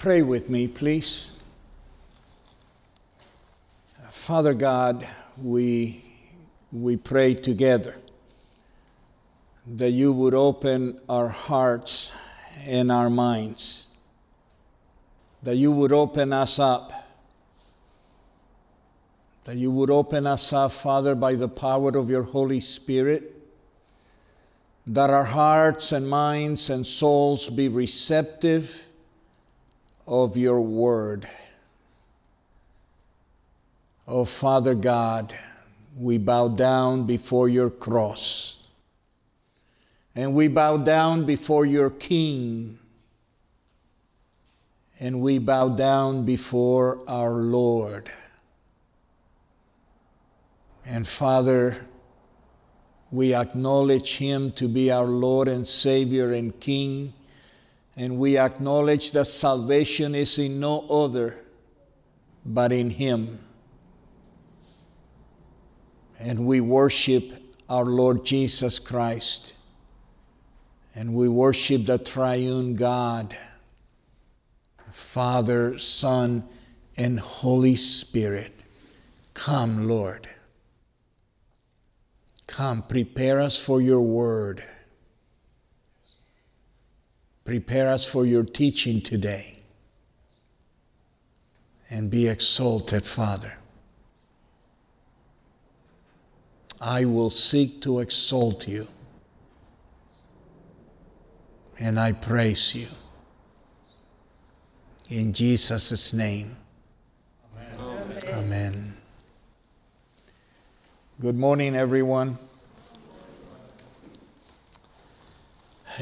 Pray with me, please. Father God, we, we pray together that you would open our hearts and our minds, that you would open us up, that you would open us up, Father, by the power of your Holy Spirit, that our hearts and minds and souls be receptive of your word. Oh, Father God, we bow down before your cross. And we bow down before your King. And we bow down before our Lord. And Father, we acknowledge him to be our Lord and Savior and King and we acknowledge that salvation is in no other but in Him. And we worship our Lord Jesus Christ. And we worship the triune God, Father, Son, and Holy Spirit. Come, Lord. Come, prepare us for your word. Prepare us for your teaching today. And be exalted, Father. I will seek to exalt you. And I praise you. In Jesus' name. Amen. Amen. Good morning, everyone.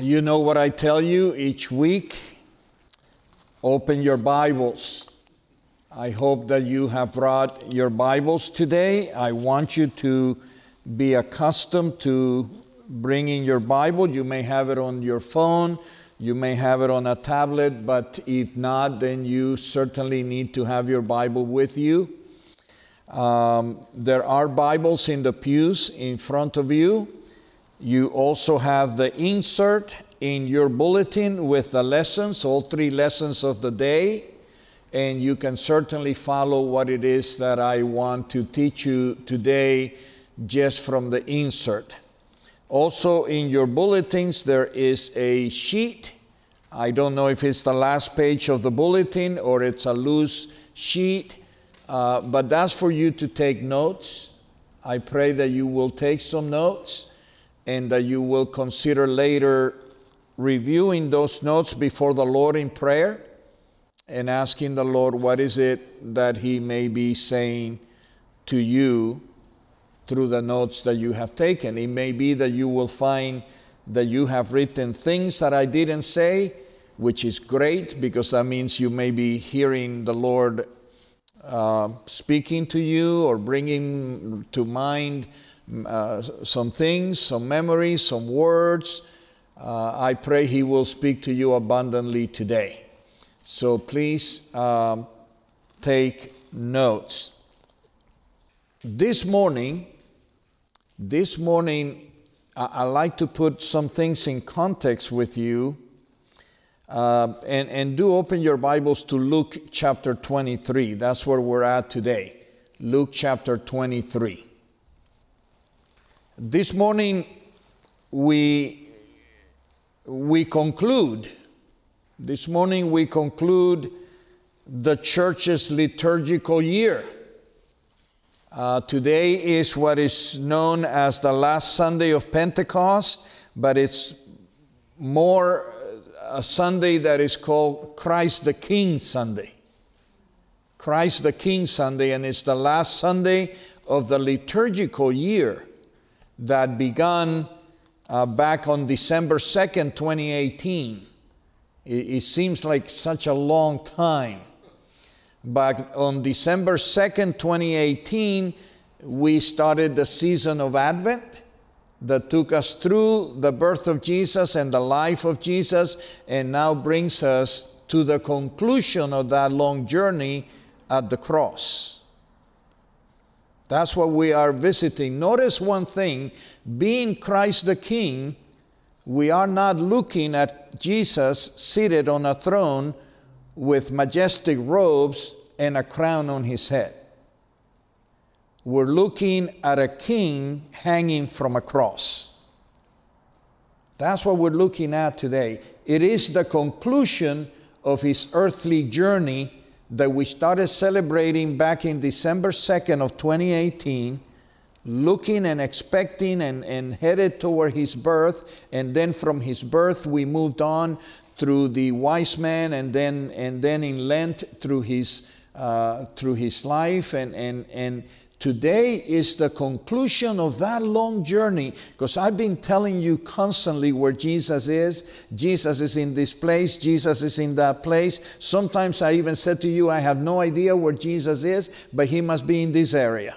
You know what I tell you each week? Open your Bibles. I hope that you have brought your Bibles today. I want you to be accustomed to bringing your Bible. You may have it on your phone, you may have it on a tablet, but if not, then you certainly need to have your Bible with you. Um, there are Bibles in the pews in front of you. You also have the insert in your bulletin with the lessons, all three lessons of the day, and you can certainly follow what it is that I want to teach you today just from the insert. Also, in your bulletins, there is a sheet. I don't know if it's the last page of the bulletin or it's a loose sheet, uh, but that's for you to take notes. I pray that you will take some notes and that you will consider later reviewing those notes before the Lord in prayer and asking the Lord what is it that He may be saying to you through the notes that you have taken. It may be that you will find that you have written things that I didn't say, which is great because that means you may be hearing the Lord uh, speaking to you or bringing to mind uh, some things, some memories, some words. Uh, I pray He will speak to you abundantly today. So please um, take notes. This morning, this morning, I, I, like to put some things in context with you. Uh, and, and do open your Bibles to Luke chapter 23. That's where we're at today. Luke chapter 23. This morning, we, we conclude, this morning we conclude the church's liturgical year. Uh, today is what is known as the last Sunday of Pentecost, but it's more a Sunday that is called Christ the King Sunday. Christ the King Sunday, and it's the last Sunday of the liturgical year that began uh, back on December 2nd, 2018. It, it seems like such a long time. But on December 2nd, 2018, we started the season of Advent that took us through the birth of Jesus and the life of Jesus, and now brings us to the conclusion of that long journey at the cross. That's what we are visiting. Notice one thing being Christ the King, we are not looking at Jesus seated on a throne with majestic robes and a crown on his head. We're looking at a king hanging from a cross. That's what we're looking at today. It is the conclusion of his earthly journey that we started celebrating back in December 2nd of 2018, looking and expecting and, and headed toward his birth. And then from his birth, we moved on through the wise man and then, and then in Lent through his, uh, through his life and, and, and Today is the conclusion of that long journey because I've been telling you constantly where Jesus is. Jesus is in this place, Jesus is in that place. Sometimes I even said to you, I have no idea where Jesus is, but he must be in this area.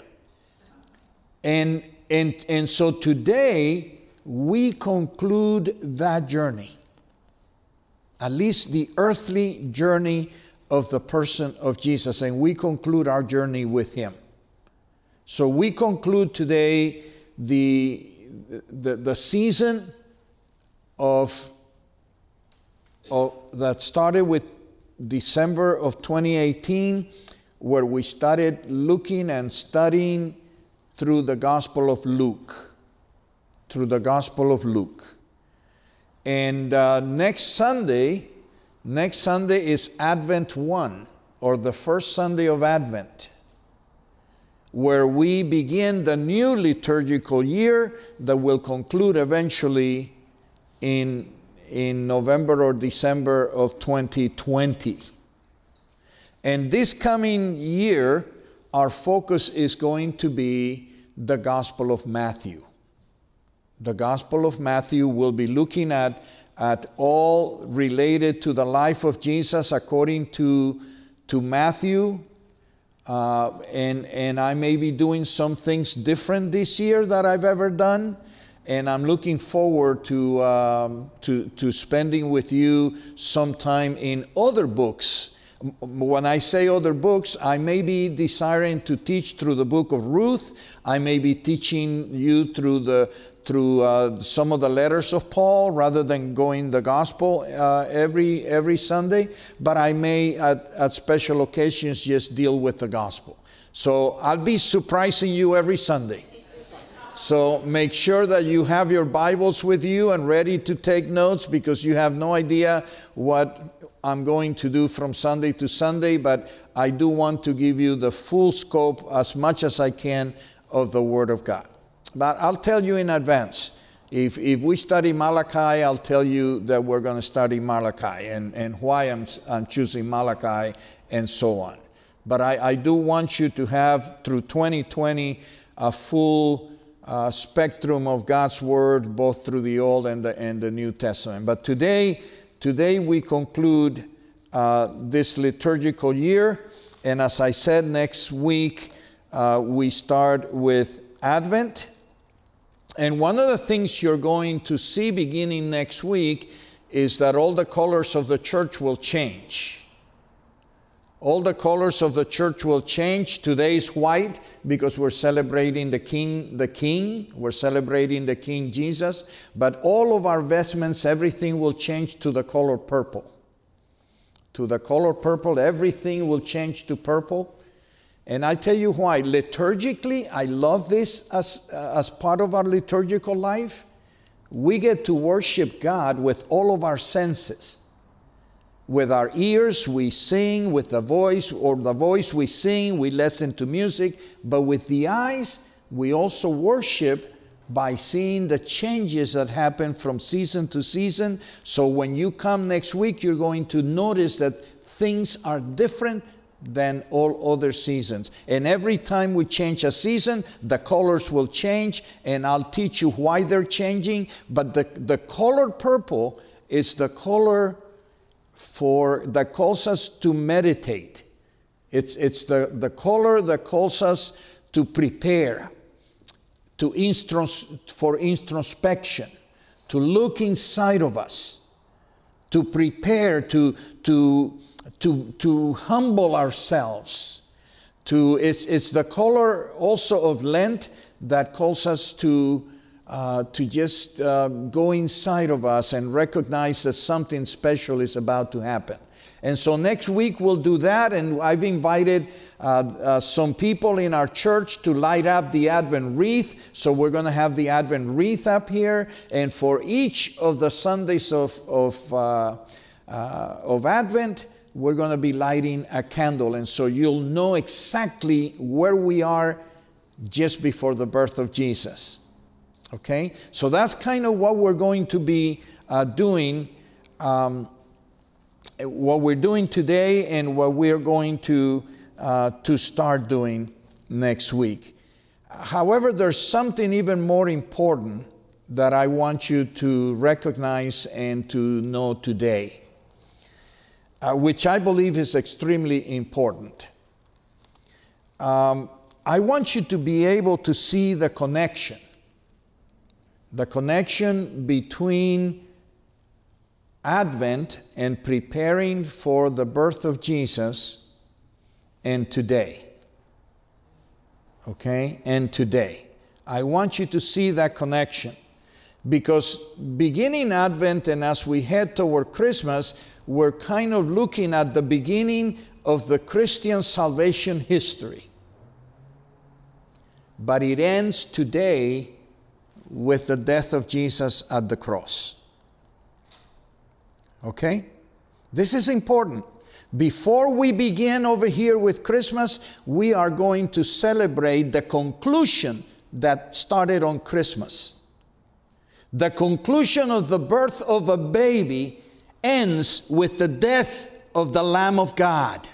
And, and, and so today we conclude that journey, at least the earthly journey of the person of Jesus, and we conclude our journey with him. So we conclude today the, the, the season of, of that started with December of 2018, where we started looking and studying through the Gospel of Luke. Through the Gospel of Luke. And uh, next Sunday, next Sunday is Advent 1, or the first Sunday of Advent where we begin the new liturgical year that will conclude eventually in, in November or December of 2020. And this coming year, our focus is going to be the Gospel of Matthew. The Gospel of Matthew will be looking at, at all related to the life of Jesus according to, to Matthew, uh, and, and I may be doing some things different this year that I've ever done. And I'm looking forward to, um, to, to spending with you some time in other books. When I say other books, I may be desiring to teach through the book of Ruth. I may be teaching you through the through uh, some of the letters of Paul rather than going the gospel uh, every every Sunday, but I may at, at special occasions just deal with the gospel. So I'll be surprising you every Sunday. So make sure that you have your Bibles with you and ready to take notes because you have no idea what I'm going to do from Sunday to Sunday, but I do want to give you the full scope as much as I can of the Word of God. But I'll tell you in advance. If, if we study Malachi, I'll tell you that we're going to study Malachi and, and why I'm, I'm choosing Malachi and so on. But I, I do want you to have through 2020 a full uh, spectrum of God's Word, both through the Old and the, and the New Testament. But today, today we conclude uh, this liturgical year. And as I said, next week uh, we start with Advent. And one of the things you're going to see beginning next week is that all the colors of the church will change. All the colors of the church will change. Today is white because we're celebrating the King, the King. We're celebrating the King Jesus. But all of our vestments, everything will change to the color purple. To the color purple, everything will change to purple. And I tell you why. Liturgically, I love this as, uh, as part of our liturgical life. We get to worship God with all of our senses. With our ears, we sing, with the voice, or the voice, we sing, we listen to music. But with the eyes, we also worship by seeing the changes that happen from season to season. So when you come next week, you're going to notice that things are different than all other seasons. And every time we change a season, the colors will change, and I'll teach you why they're changing. But the, the color purple is the color for that calls us to meditate. It's, it's the, the color that calls us to prepare, to instros, for introspection, to look inside of us, to prepare, to, to to, to humble ourselves. To, it's, it's the color also of Lent that calls us to, uh, to just uh, go inside of us and recognize that something special is about to happen. And so next week we'll do that, and I've invited uh, uh, some people in our church to light up the Advent wreath. So we're going to have the Advent wreath up here, and for each of the Sundays of, of, uh, uh of Advent, we're going to be lighting a candle. And so you'll know exactly where we are just before the birth of Jesus. Okay? So that's kind of what we're going to be uh, doing. Um, what we're doing today and what we're going to, uh, to start doing next week. However, there's something even more important that I want you to recognize and to know today, uh, which I believe is extremely important. Um, I want you to be able to see the connection, the connection between Advent and preparing for the birth of Jesus and today. Okay? And today. I want you to see that connection because beginning Advent and as we head toward Christmas, we're kind of looking at the beginning of the Christian salvation history. But it ends today with the death of Jesus at the cross. Okay? This is important. Before we begin over here with Christmas, we are going to celebrate the conclusion that started on Christmas. The conclusion of the birth of a baby ends with the death of the Lamb of God.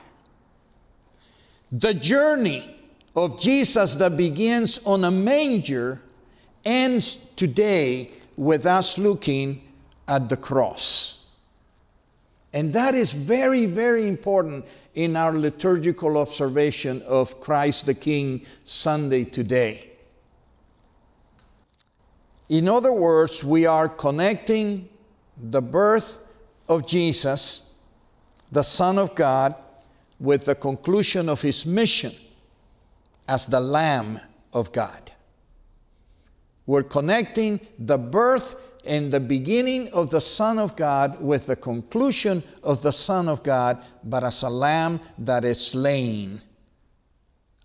The journey of Jesus that begins on a manger ends today with us looking at the cross. And that is very, very important in our liturgical observation of Christ the King Sunday today. In other words, we are connecting the birth of Jesus, the Son of God, with the conclusion of his mission as the Lamb of God. We're connecting the birth and the beginning of the Son of God with the conclusion of the Son of God, but as a lamb that is slain.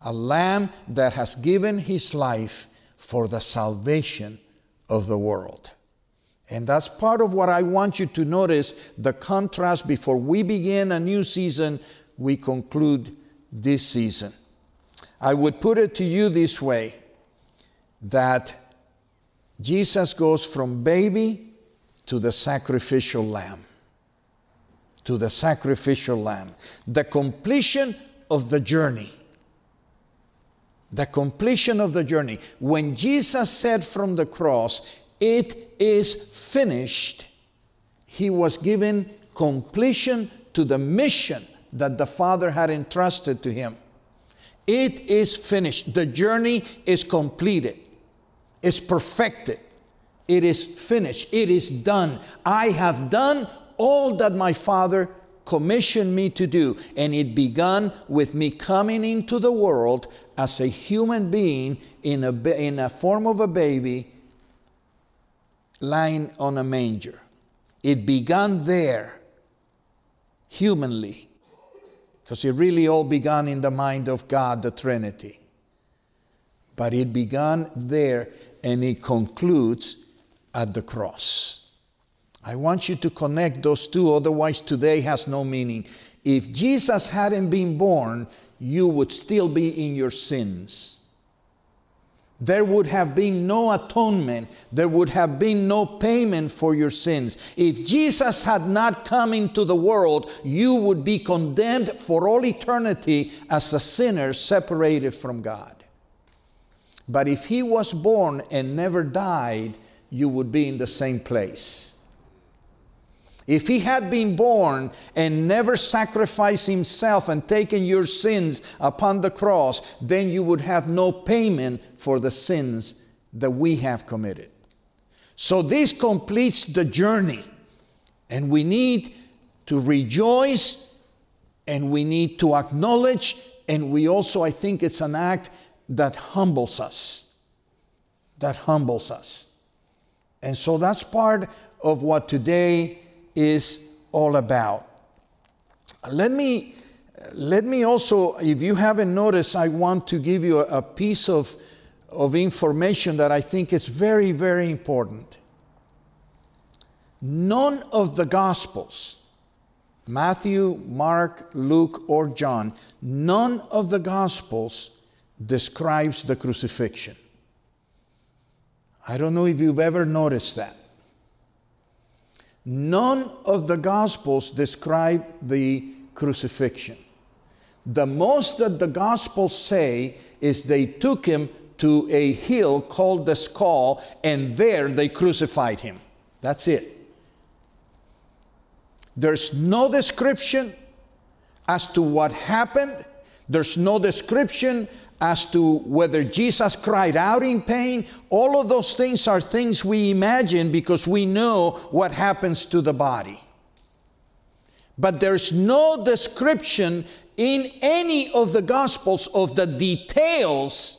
A lamb that has given his life for the salvation of the world. And that's part of what I want you to notice the contrast before we begin a new season, we conclude this season. I would put it to you this way that Jesus goes from baby to the sacrificial lamb. To the sacrificial lamb. The completion of the journey. The completion of the journey. When Jesus said from the cross, It is finished, he was given completion to the mission that the Father had entrusted to him. It is finished. The journey is completed it's perfected. It is finished. It is done. I have done all that my Father commissioned me to do. And it began with me coming into the world as a human being in a, in a form of a baby lying on a manger. It began there, humanly, because it really all began in the mind of God, the Trinity. But it began there and it concludes at the cross. I want you to connect those two, otherwise, today has no meaning. If Jesus hadn't been born, you would still be in your sins. There would have been no atonement. There would have been no payment for your sins. If Jesus had not come into the world, you would be condemned for all eternity as a sinner separated from God. But if he was born and never died, you would be in the same place. If he had been born and never sacrificed himself and taken your sins upon the cross, then you would have no payment for the sins that we have committed. So this completes the journey. And we need to rejoice and we need to acknowledge. And we also, I think it's an act that humbles us. That humbles us. And so that's part of what today is all about. Let me let me also, if you haven't noticed, I want to give you a, piece of, of information that I think is very, very important. None of the Gospels, Matthew, Mark, Luke, or John, none of the Gospels describes the crucifixion. I don't know if you've ever noticed that. None of the Gospels describe the crucifixion. The most that the Gospels say is they took him to a hill called the skull, and there they crucified him. That's it. There's no description as to what happened. There's no description as to whether Jesus cried out in pain. All of those things are things we imagine because we know what happens to the body. But there's no description in any of the Gospels of the details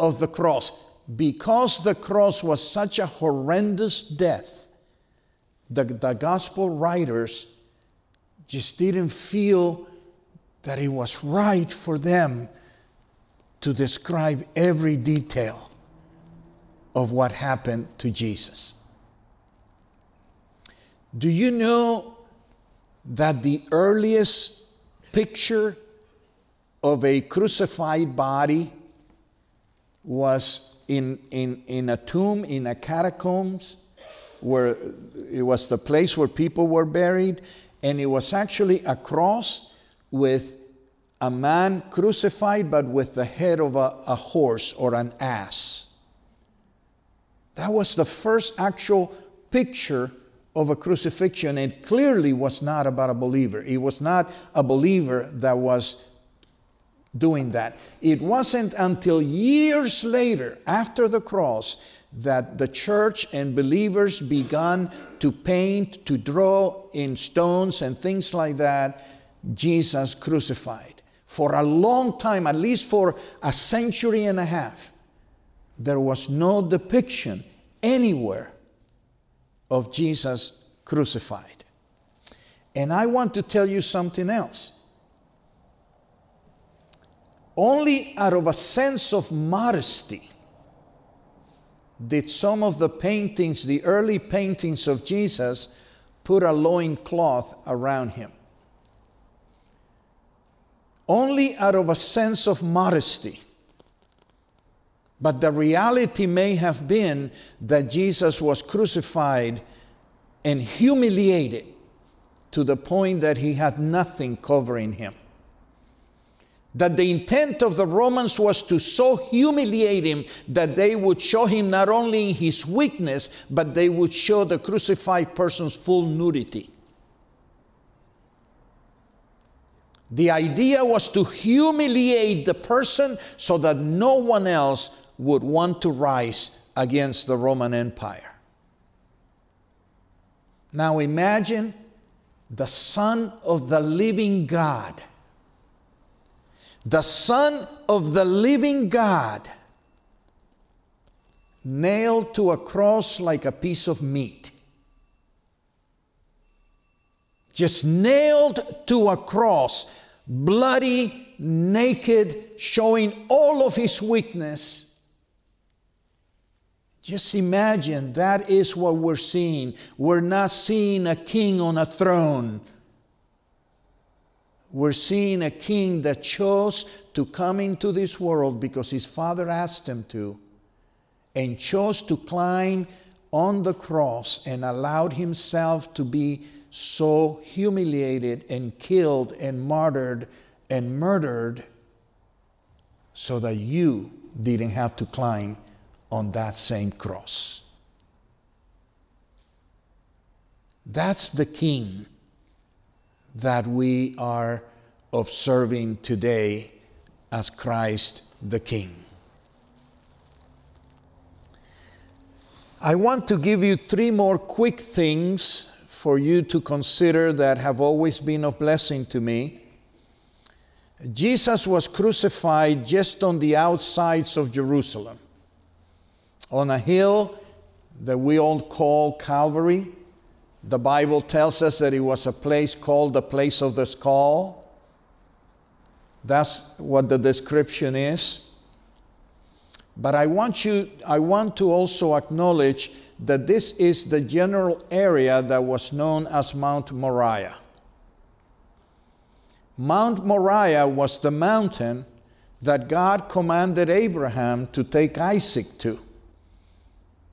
of the cross. Because the cross was such a horrendous death, the, the Gospel writers just didn't feel that it was right for them to describe every detail of what happened to Jesus. Do you know that the earliest picture of a crucified body was in, in, in a tomb, in a catacombs, where it was the place where people were buried, and it was actually a cross with a man crucified, but with the head of a, a horse or an ass. That was the first actual picture of a crucifixion. It clearly was not about a believer. It was not a believer that was doing that. It wasn't until years later, after the cross, that the church and believers began to paint, to draw in stones and things like that, Jesus crucified for a long time, at least for a century and a half, there was no depiction anywhere of Jesus crucified. And I want to tell you something else. Only out of a sense of modesty did some of the paintings, the early paintings of Jesus, put a loin cloth around him only out of a sense of modesty. But the reality may have been that Jesus was crucified and humiliated to the point that he had nothing covering him. That the intent of the Romans was to so humiliate him that they would show him not only his weakness, but they would show the crucified person's full nudity. The idea was to humiliate the person so that no one else would want to rise against the Roman Empire. Now imagine the Son of the living God, the Son of the living God, nailed to a cross like a piece of meat just nailed to a cross, bloody, naked, showing all of his weakness. Just imagine that is what we're seeing. We're not seeing a king on a throne. We're seeing a king that chose to come into this world because his father asked him to, and chose to climb on the cross and allowed himself to be so humiliated and killed and martyred and murdered so that you didn't have to climb on that same cross. That's the king that we are observing today as Christ the King. I want to give you three more quick things for you to consider that have always been of blessing to me. Jesus was crucified just on the outsides of Jerusalem, on a hill that we all call Calvary. The Bible tells us that it was a place called the place of the skull. That's what the description is. But I want you I want to also acknowledge that this is the general area that was known as Mount Moriah. Mount Moriah was the mountain that God commanded Abraham to take Isaac to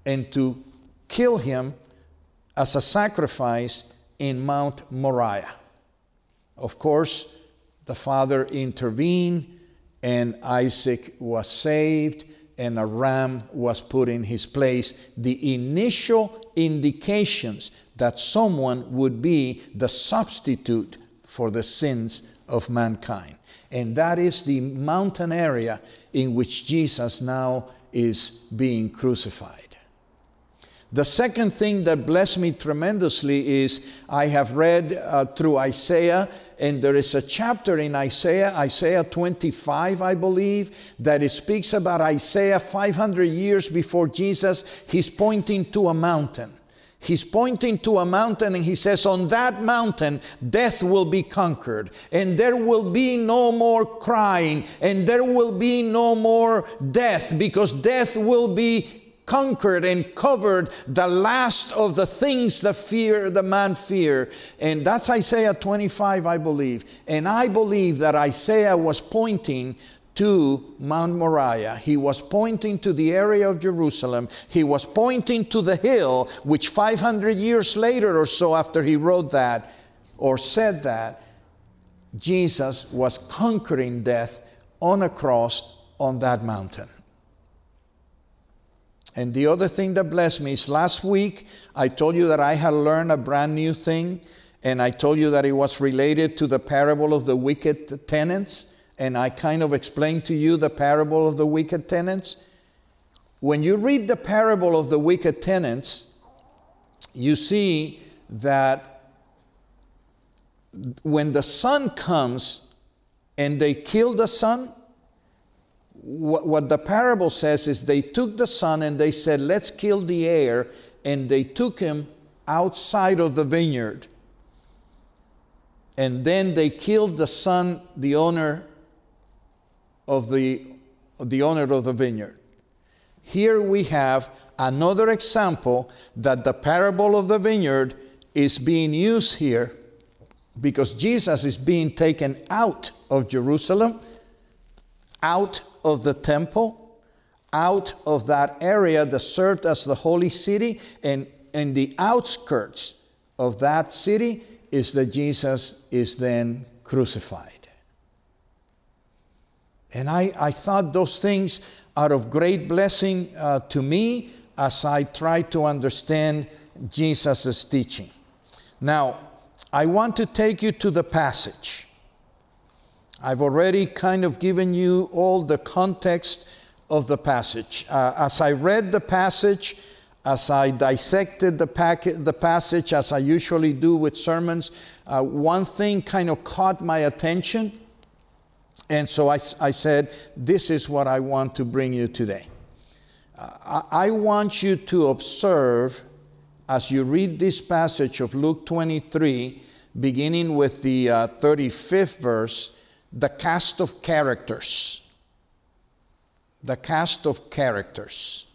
and to kill him as a sacrifice in Mount Moriah. Of course, the father intervened and Isaac was saved and a ram was put in his place. The initial indications that someone would be the substitute for the sins of mankind. And that is the mountain area in which Jesus now is being crucified. The second thing that blessed me tremendously is I have read uh, through Isaiah, and there is a chapter in Isaiah, Isaiah 25, I believe, that it speaks about Isaiah 500 years before Jesus. He's pointing to a mountain. He's pointing to a mountain and he says, On that mountain, death will be conquered, and there will be no more crying, and there will be no more death, because death will be conquered and covered the last of the things the fear the man fear and that's isaiah 25 i believe and i believe that isaiah was pointing to Mount Moriah. He was pointing to the area of Jerusalem. He was pointing to the hill, which 500 years later or so, after he wrote that or said that, Jesus was conquering death on a cross on that mountain. And the other thing that blessed me is last week I told you that I had learned a brand new thing, and I told you that it was related to the parable of the wicked tenants. And I kind of explained to you the parable of the wicked tenants. When you read the parable of the wicked tenants, you see that when the son comes and they kill the son, what, what the parable says is they took the son and they said, Let's kill the heir, and they took him outside of the vineyard. And then they killed the son, the owner of the, the owner of the vineyard. Here we have another example that the parable of the vineyard is being used here because Jesus is being taken out of Jerusalem, out of the temple, out of that area that served as the holy city, and in the outskirts of that city is that Jesus is then crucified. And I, I thought those things are of great blessing uh, to me as I try to understand Jesus' teaching. Now, I want to take you to the passage. I've already kind of given you all the context of the passage. Uh, as I read the passage, as I dissected the, pack- the passage, as I usually do with sermons, uh, one thing kind of caught my attention. And so I, I said, This is what I want to bring you today. Uh, I, I want you to observe as you read this passage of Luke 23, beginning with the uh, 35th verse the cast of characters. The cast of characters.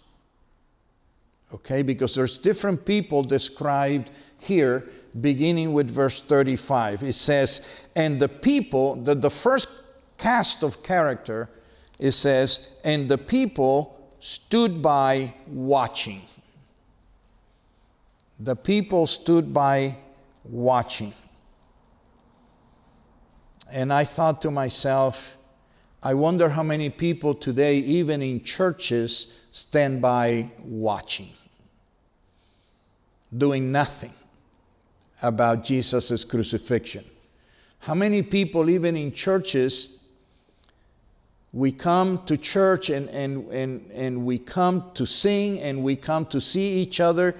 Okay, because there's different people described here, beginning with verse 35. It says, And the people, the, the first cast of character, it says, And the people stood by watching. The people stood by watching. And I thought to myself, I wonder how many people today, even in churches, stand by watching, doing nothing about Jesus' crucifixion. How many people, even in churches, we come to church and, and, and, and we come to sing and we come to see each other,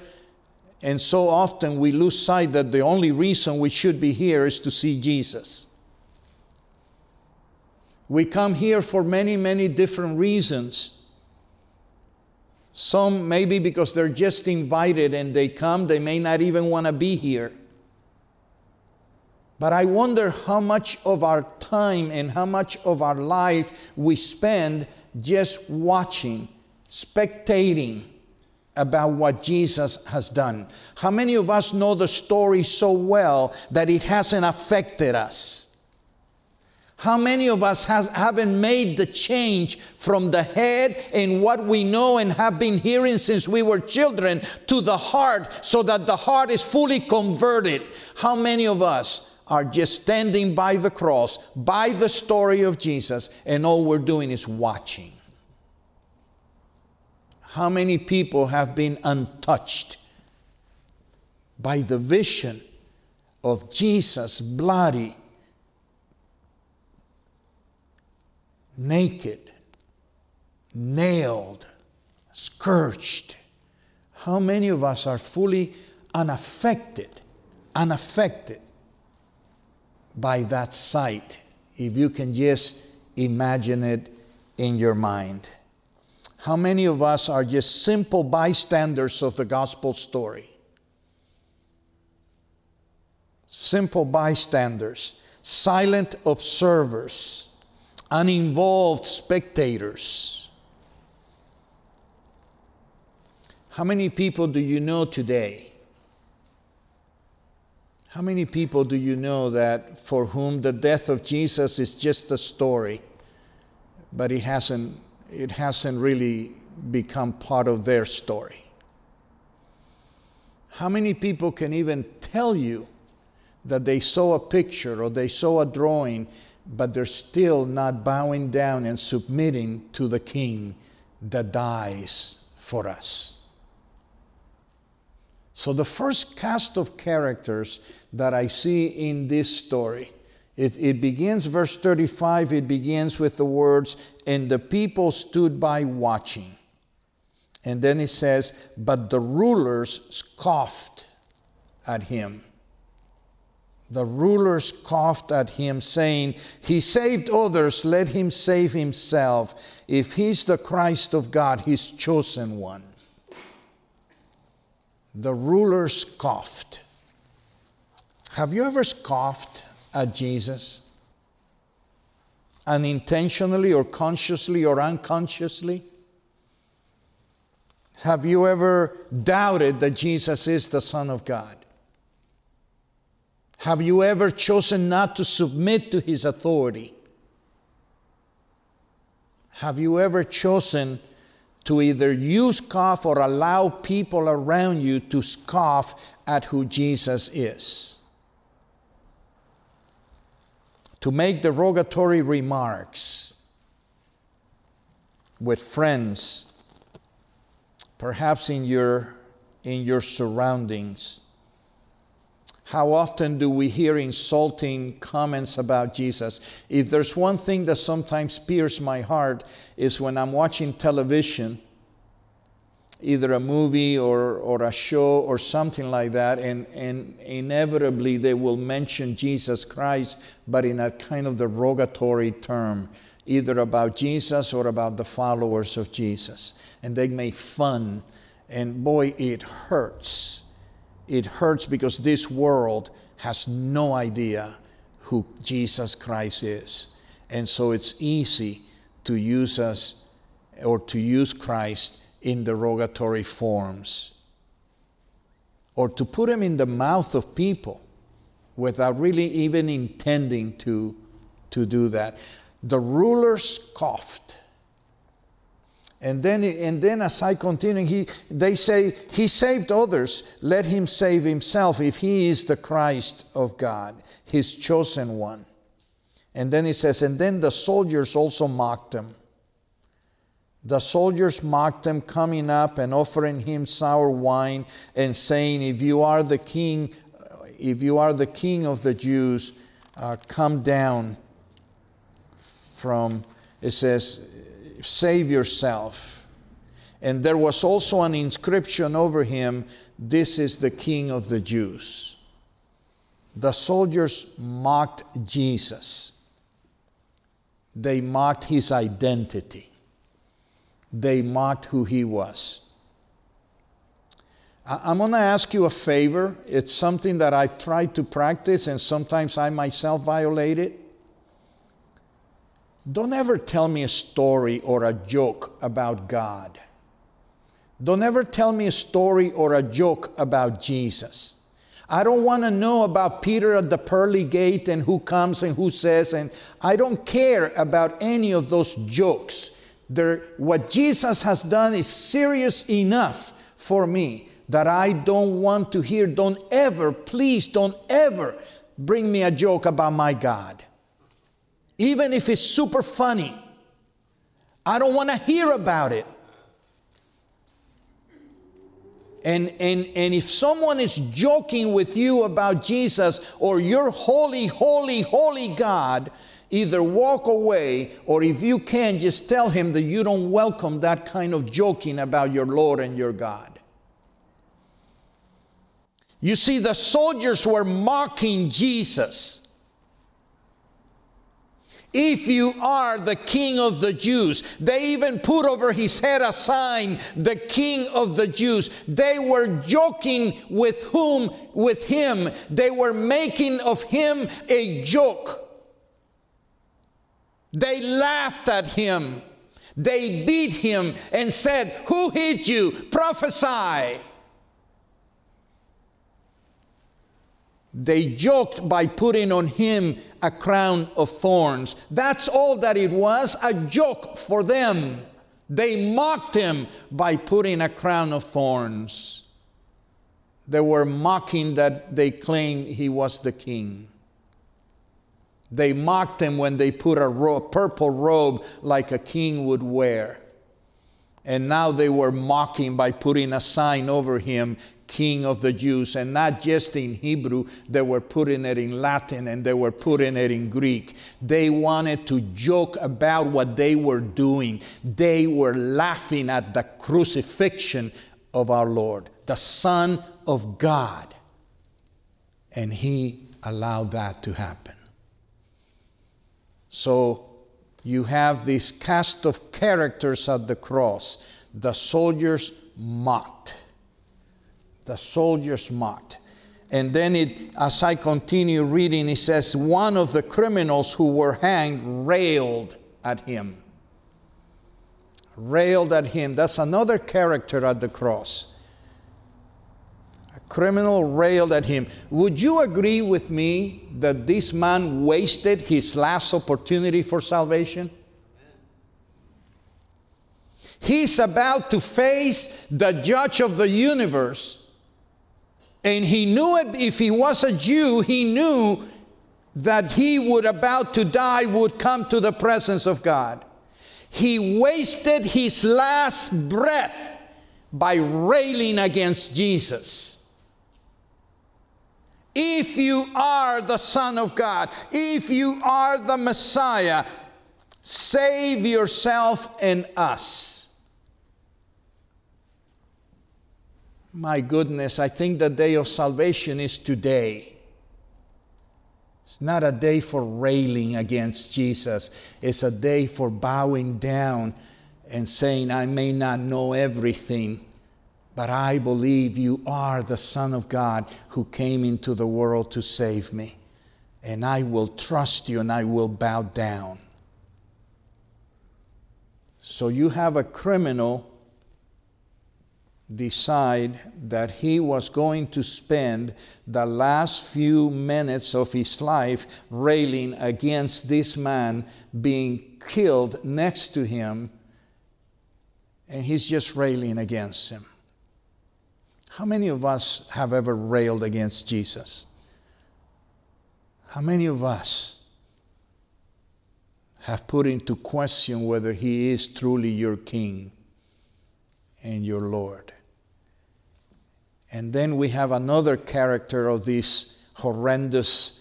and so often we lose sight that the only reason we should be here is to see Jesus. We come here for many, many different reasons. Some maybe because they're just invited and they come, they may not even want to be here. But I wonder how much of our time and how much of our life we spend just watching, spectating about what Jesus has done. How many of us know the story so well that it hasn't affected us? How many of us has, haven't made the change from the head and what we know and have been hearing since we were children to the heart so that the heart is fully converted? How many of us are just standing by the cross, by the story of Jesus, and all we're doing is watching? How many people have been untouched by the vision of Jesus' bloody? Naked, nailed, scourged. How many of us are fully unaffected, unaffected by that sight? If you can just imagine it in your mind. How many of us are just simple bystanders of the gospel story? Simple bystanders, silent observers uninvolved spectators. How many people do you know today? How many people do you know that for whom the death of Jesus is just a story, but it hasn't, it hasn't really become part of their story? How many people can even tell you that they saw a picture or they saw a drawing but they're still not bowing down and submitting to the King that dies for us. So, the first cast of characters that I see in this story, it, it begins, verse 35, it begins with the words, And the people stood by watching. And then it says, But the rulers scoffed at him the rulers scoffed at him, saying, He saved others, let him save himself. If he's the Christ of God, his chosen one. The rulers scoffed. Have you ever scoffed at Jesus? Unintentionally or consciously or unconsciously? Have you ever doubted that Jesus is the Son of God? Have you ever chosen not to submit to his authority? Have you ever chosen to either use scoff or allow people around you to scoff at who Jesus is? To make derogatory remarks with friends, perhaps in your, in your surroundings how often do we hear insulting comments about Jesus? If there's one thing that sometimes pierces my heart is when I'm watching television, either a movie or, or a show or something like that, and, and inevitably they will mention Jesus Christ, but in a kind of derogatory term, either about Jesus or about the followers of Jesus. And they make fun, and boy, it hurts it hurts because this world has no idea who Jesus Christ is. And so it's easy to use us or to use Christ in derogatory forms or to put him in the mouth of people without really even intending to, to do that. The rulers scoffed and then, and then as I continue, he, they say, He saved others, let him save himself if he is the Christ of God, his chosen one. And then he says, And then the soldiers also mocked him. The soldiers mocked him, coming up and offering him sour wine and saying, If you are the king, if you are the king of the Jews, uh, come down from, it says, save yourself. And there was also an inscription over him This is the King of the Jews. The soldiers mocked Jesus, they mocked his identity, they mocked who he was. I'm going to ask you a favor. It's something that I've tried to practice, and sometimes I myself violate it. Don't ever tell me a story or a joke about God. Don't ever tell me a story or a joke about Jesus. I don't want to know about Peter at the pearly gate and who comes and who says, and I don't care about any of those jokes. There, what Jesus has done is serious enough for me that I don't want to hear. Don't ever, please, don't ever bring me a joke about my God. Even if it's super funny, I don't want to hear about it. And, and, and if someone is joking with you about Jesus or your holy, holy, holy God, either walk away or if you can, just tell him that you don't welcome that kind of joking about your Lord and your God. You see, the soldiers were mocking Jesus. If you are the king of the Jews, they even put over his head a sign, the king of the Jews. They were joking with whom? With him. They were making of him a joke. They laughed at him. They beat him and said, Who hit you? Prophesy. They joked by putting on him a crown of thorns. That's all that it was a joke for them. They mocked him by putting a crown of thorns. They were mocking that they claimed he was the king. They mocked him when they put a ro- purple robe like a king would wear. And now they were mocking by putting a sign over him King of the Jews, and not just in Hebrew, they were putting it in Latin and they were putting it in Greek. They wanted to joke about what they were doing. They were laughing at the crucifixion of our Lord, the Son of God. And He allowed that to happen. So you have this cast of characters at the cross. The soldiers mocked the soldiers mocked. And then it, as I continue reading, it says, one of the criminals who were hanged railed at him. Railed at him. That's another character at the cross. A criminal railed at him. Would you agree with me that this man wasted his last opportunity for salvation? He's about to face the judge of the universe and he knew it if he was a Jew, he knew that he would about to die would come to the presence of God. He wasted his last breath by railing against Jesus. If you are the Son of God, if you are the Messiah, save yourself and us. My goodness, I think the day of salvation is today. It's not a day for railing against Jesus, it's a day for bowing down and saying, I may not know everything, but I believe you are the Son of God who came into the world to save me. And I will trust you and I will bow down. So you have a criminal decide that he was going to spend the last few minutes of his life railing against this man being killed next to him, and he's just railing against him. How many of us have ever railed against Jesus? How many of us have put into question whether he is truly your king and your Lord? And then we have another character of this horrendous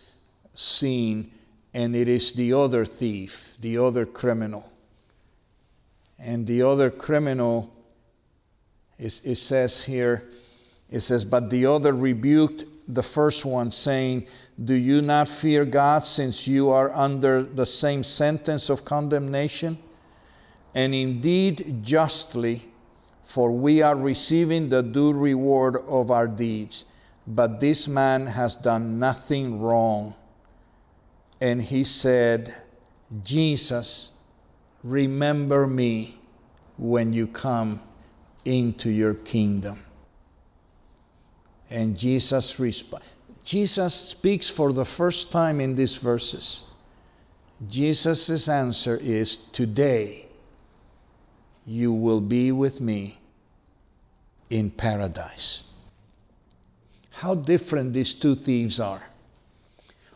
scene, and it is the other thief, the other criminal. And the other criminal, is, it says here, it says, But the other rebuked the first one, saying, Do you not fear God since you are under the same sentence of condemnation? And indeed, justly, for we are receiving the due reward of our deeds. But this man has done nothing wrong. And he said, Jesus, remember me when you come into your kingdom. And Jesus resp- Jesus speaks for the first time in these verses. Jesus' answer is today you will be with me in paradise. How different these two thieves are.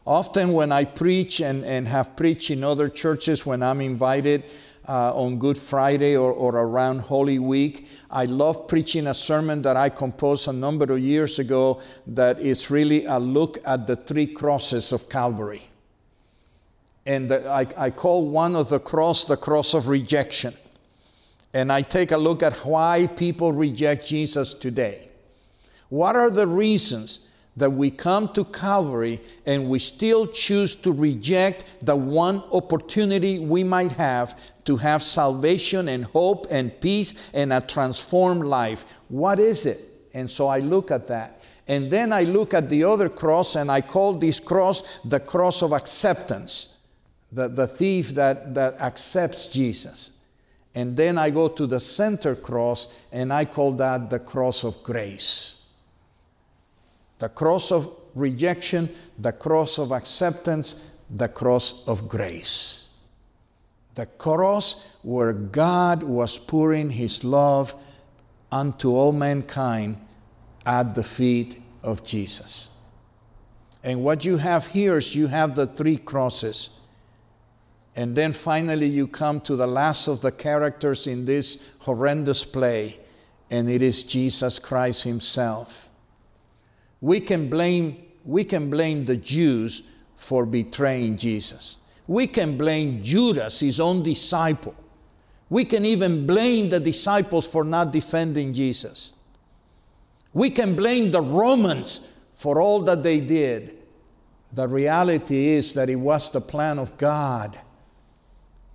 Often, when I preach and, and have preached in other churches, when I'm invited uh, on Good Friday or, or around Holy Week, I love preaching a sermon that I composed a number of years ago that is really a look at the three crosses of Calvary. And the, I, I call one of the cross the cross of rejection and I take a look at why people reject Jesus today. What are the reasons that we come to Calvary and we still choose to reject the one opportunity we might have to have salvation and hope and peace and a transformed life? What is it? And so I look at that. And then I look at the other cross and I call this cross the cross of acceptance. The, the thief that, that accepts Jesus. And then I go to the center cross and I call that the cross of grace. The cross of rejection, the cross of acceptance, the cross of grace. The cross where God was pouring his love unto all mankind at the feet of Jesus. And what you have here is you have the three crosses and then finally, you come to the last of the characters in this horrendous play, and it is Jesus Christ Himself. We can blame, we can blame the Jews for betraying Jesus. We can blame Judas, his own disciple. We can even blame the disciples for not defending Jesus. We can blame the Romans for all that they did. The reality is that it was the plan of God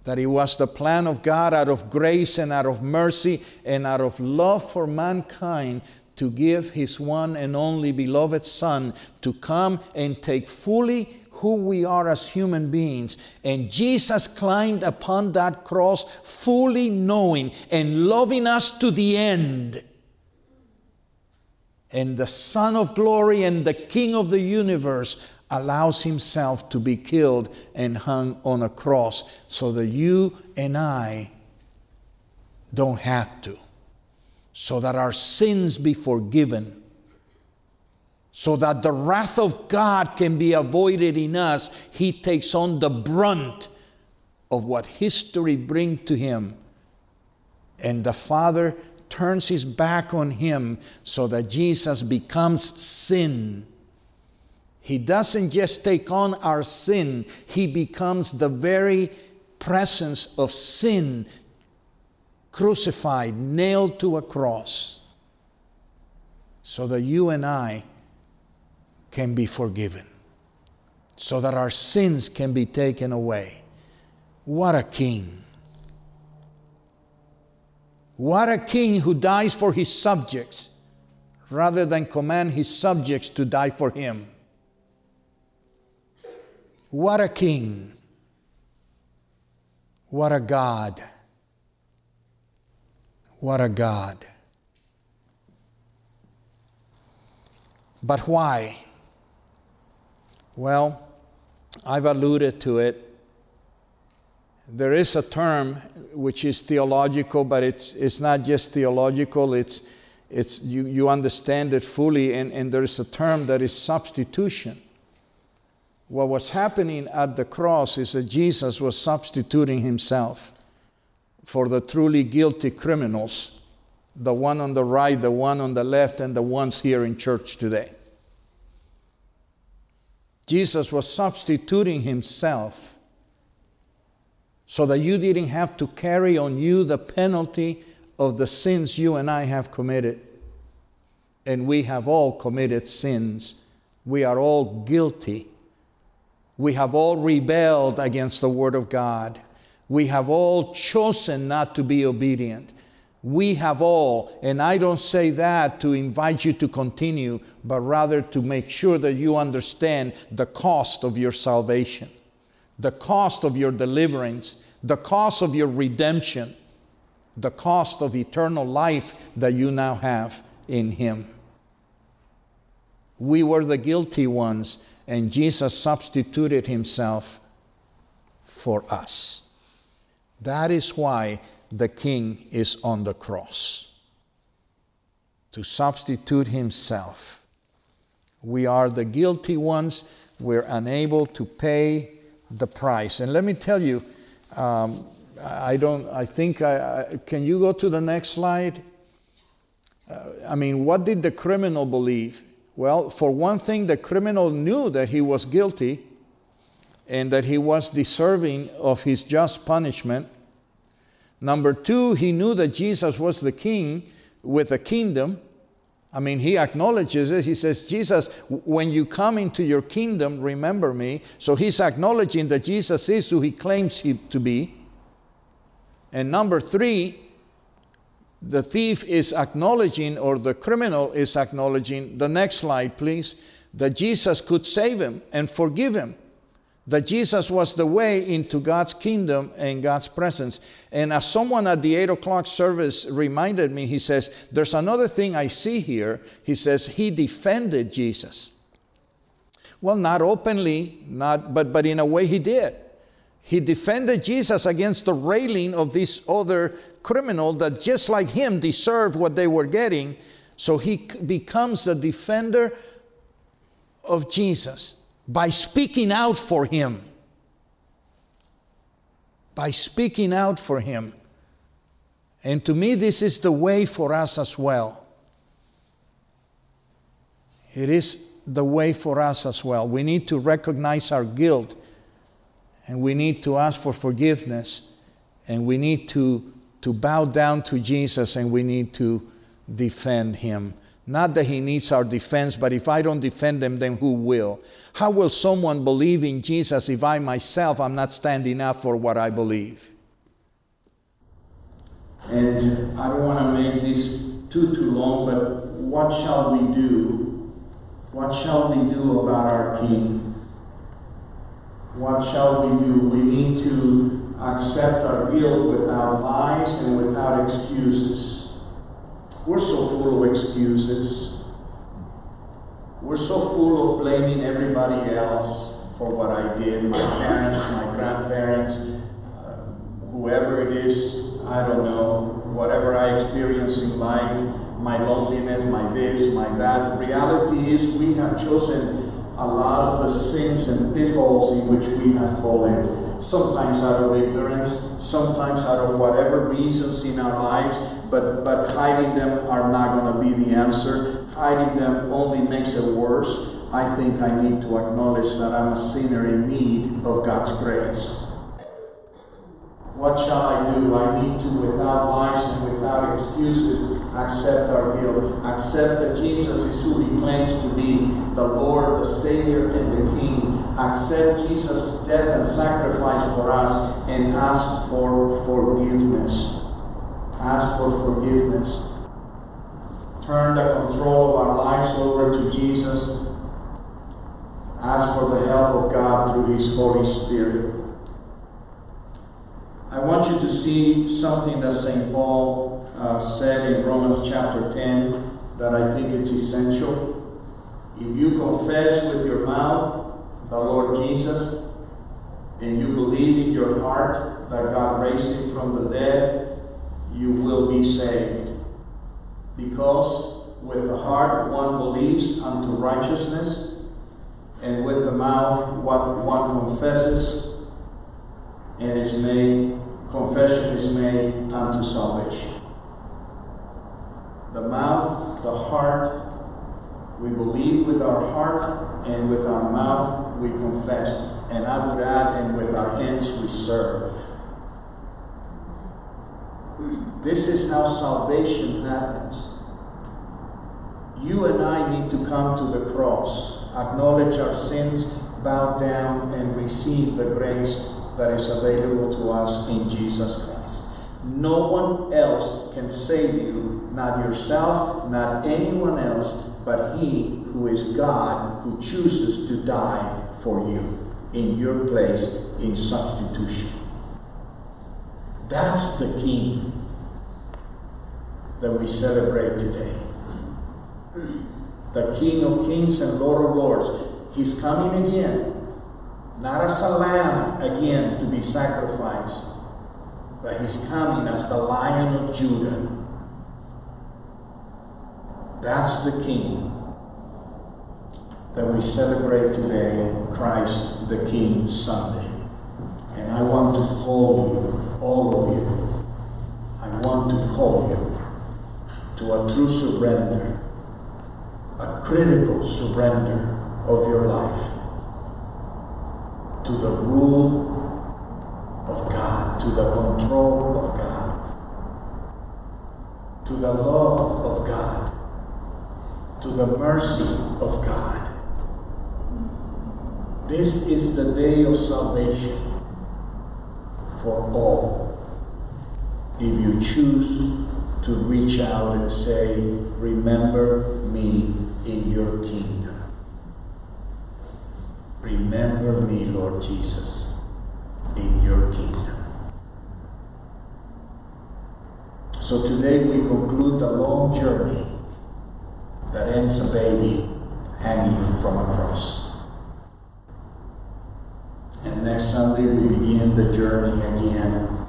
that it was the plan of God out of grace and out of mercy and out of love for mankind to give his one and only beloved Son to come and take fully who we are as human beings. And Jesus climbed upon that cross fully knowing and loving us to the end. And the Son of glory and the King of the universe allows himself to be killed and hung on a cross so that you and I don't have to, so that our sins be forgiven, so that the wrath of God can be avoided in us. He takes on the brunt of what history brings to him. And the Father turns his back on him so that Jesus becomes sin he doesn't just take on our sin, He becomes the very presence of sin, crucified, nailed to a cross, so that you and I can be forgiven, so that our sins can be taken away. What a king! What a king who dies for his subjects rather than command his subjects to die for him. What a king. What a God. What a God. But why? Well, I've alluded to it. There is a term which is theological, but it's, it's not just theological, it's, it's, you, you understand it fully, and, and there is a term that is substitution. What was happening at the cross is that Jesus was substituting himself for the truly guilty criminals, the one on the right, the one on the left, and the ones here in church today. Jesus was substituting himself so that you didn't have to carry on you the penalty of the sins you and I have committed. And we have all committed sins. We are all guilty we have all rebelled against the Word of God. We have all chosen not to be obedient. We have all, and I don't say that to invite you to continue, but rather to make sure that you understand the cost of your salvation, the cost of your deliverance, the cost of your redemption, the cost of eternal life that you now have in Him. We were the guilty ones, and Jesus substituted Himself for us. That is why the King is on the cross to substitute Himself. We are the guilty ones, we're unable to pay the price. And let me tell you, um, I don't, I think, I, I, can you go to the next slide? Uh, I mean, what did the criminal believe? Well, for one thing, the criminal knew that he was guilty and that he was deserving of his just punishment. Number two, he knew that Jesus was the king with a kingdom. I mean, he acknowledges it. He says, Jesus, when you come into your kingdom, remember me. So he's acknowledging that Jesus is who he claims he to be. And number three, the thief is acknowledging, or the criminal is acknowledging, the next slide, please, that Jesus could save him and forgive him that Jesus was the way into God's kingdom and God's presence. And as someone at the 8 o'clock service reminded me, he says, There's another thing I see here. He says, He defended Jesus. Well, not openly, not, but, but in a way he did. He defended Jesus against the railing of this other criminal that just like him deserved what they were getting. So he becomes the defender of Jesus by speaking out for him. By speaking out for him. And to me, this is the way for us as well. It is the way for us as well. We need to recognize our guilt and we need to ask for forgiveness and we need to, to bow down to Jesus and we need to defend him. Not that he needs our defense, but if I don't defend him, then who will? How will someone believe in Jesus if I myself am not standing up for what I believe? And I don't want to make this too too long, but what shall we do? What shall we do about our King? What shall we do? We need to accept our guilt without lies and without excuses. We're so full of excuses. We're so full of blaming everybody else for what I did my parents, my grandparents, uh, whoever it is, I don't know, whatever I experience in life, my loneliness, my this, my that. The reality is, we have chosen a lot of the sins and pitfalls in which we have fallen. Sometimes out of ignorance, sometimes out of whatever reasons in our lives, but, but hiding them are not going to be the answer. Hiding them only makes it worse. I think I need to acknowledge that I'm a sinner in need of God's grace. What shall I do? I need to, without lies and without excuses, accept our guilt. Accept that Jesus is who he claims to be the Lord, the Savior, and the King. Accept Jesus' death and sacrifice for us and ask for forgiveness. Ask for forgiveness. Turn the control of our lives over to Jesus. Ask for the help of God through His Holy Spirit. I want you to see something that St. Paul uh, said in Romans chapter 10 that I think it's essential. If you confess with your mouth the Lord Jesus and you believe in your heart that God raised him from the dead, you will be saved. Because with the heart one believes unto righteousness, and with the mouth what one confesses and is made, confession is made unto salvation. The mouth, the heart, we believe with our heart, and with our mouth we confess. And I would add, and with our hands we serve. This is how salvation happens. You and I need to come to the cross, acknowledge our sins, bow down, and receive the grace that is available to us in Jesus Christ. No one else can save you, not yourself, not anyone else, but He who is God, who chooses to die for you in your place in substitution. That's the King that we celebrate today. The King of Kings and Lord of Lords. He's coming again, not as a lamb again to be sacrificed, but he's coming as the Lion of Judah. That's the King that we celebrate today, Christ the King Sunday. And I want to call you, all of you, I want to call you to a true surrender, a critical surrender of your life to the rule of God, to the control of God, to the love of God, to the mercy of God. This is the day of salvation for all. If you choose to reach out and say, Remember me in your kingdom. Remember me, Lord Jesus, in your kingdom. So today we conclude the long journey that ends a baby hanging from a cross. And next Sunday we begin the journey again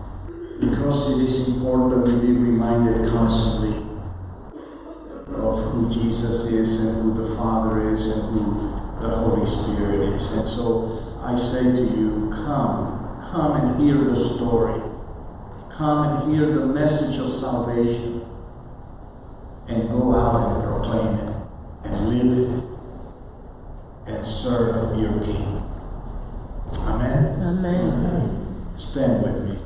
because it is important that we be reminded constantly of who Jesus is and who the Father is and who the Holy Spirit is. And so I say to you, come, come and hear the story. Come and hear the message of salvation. And go out and proclaim it and live it and serve your King. Amen. Amen. Stand with me.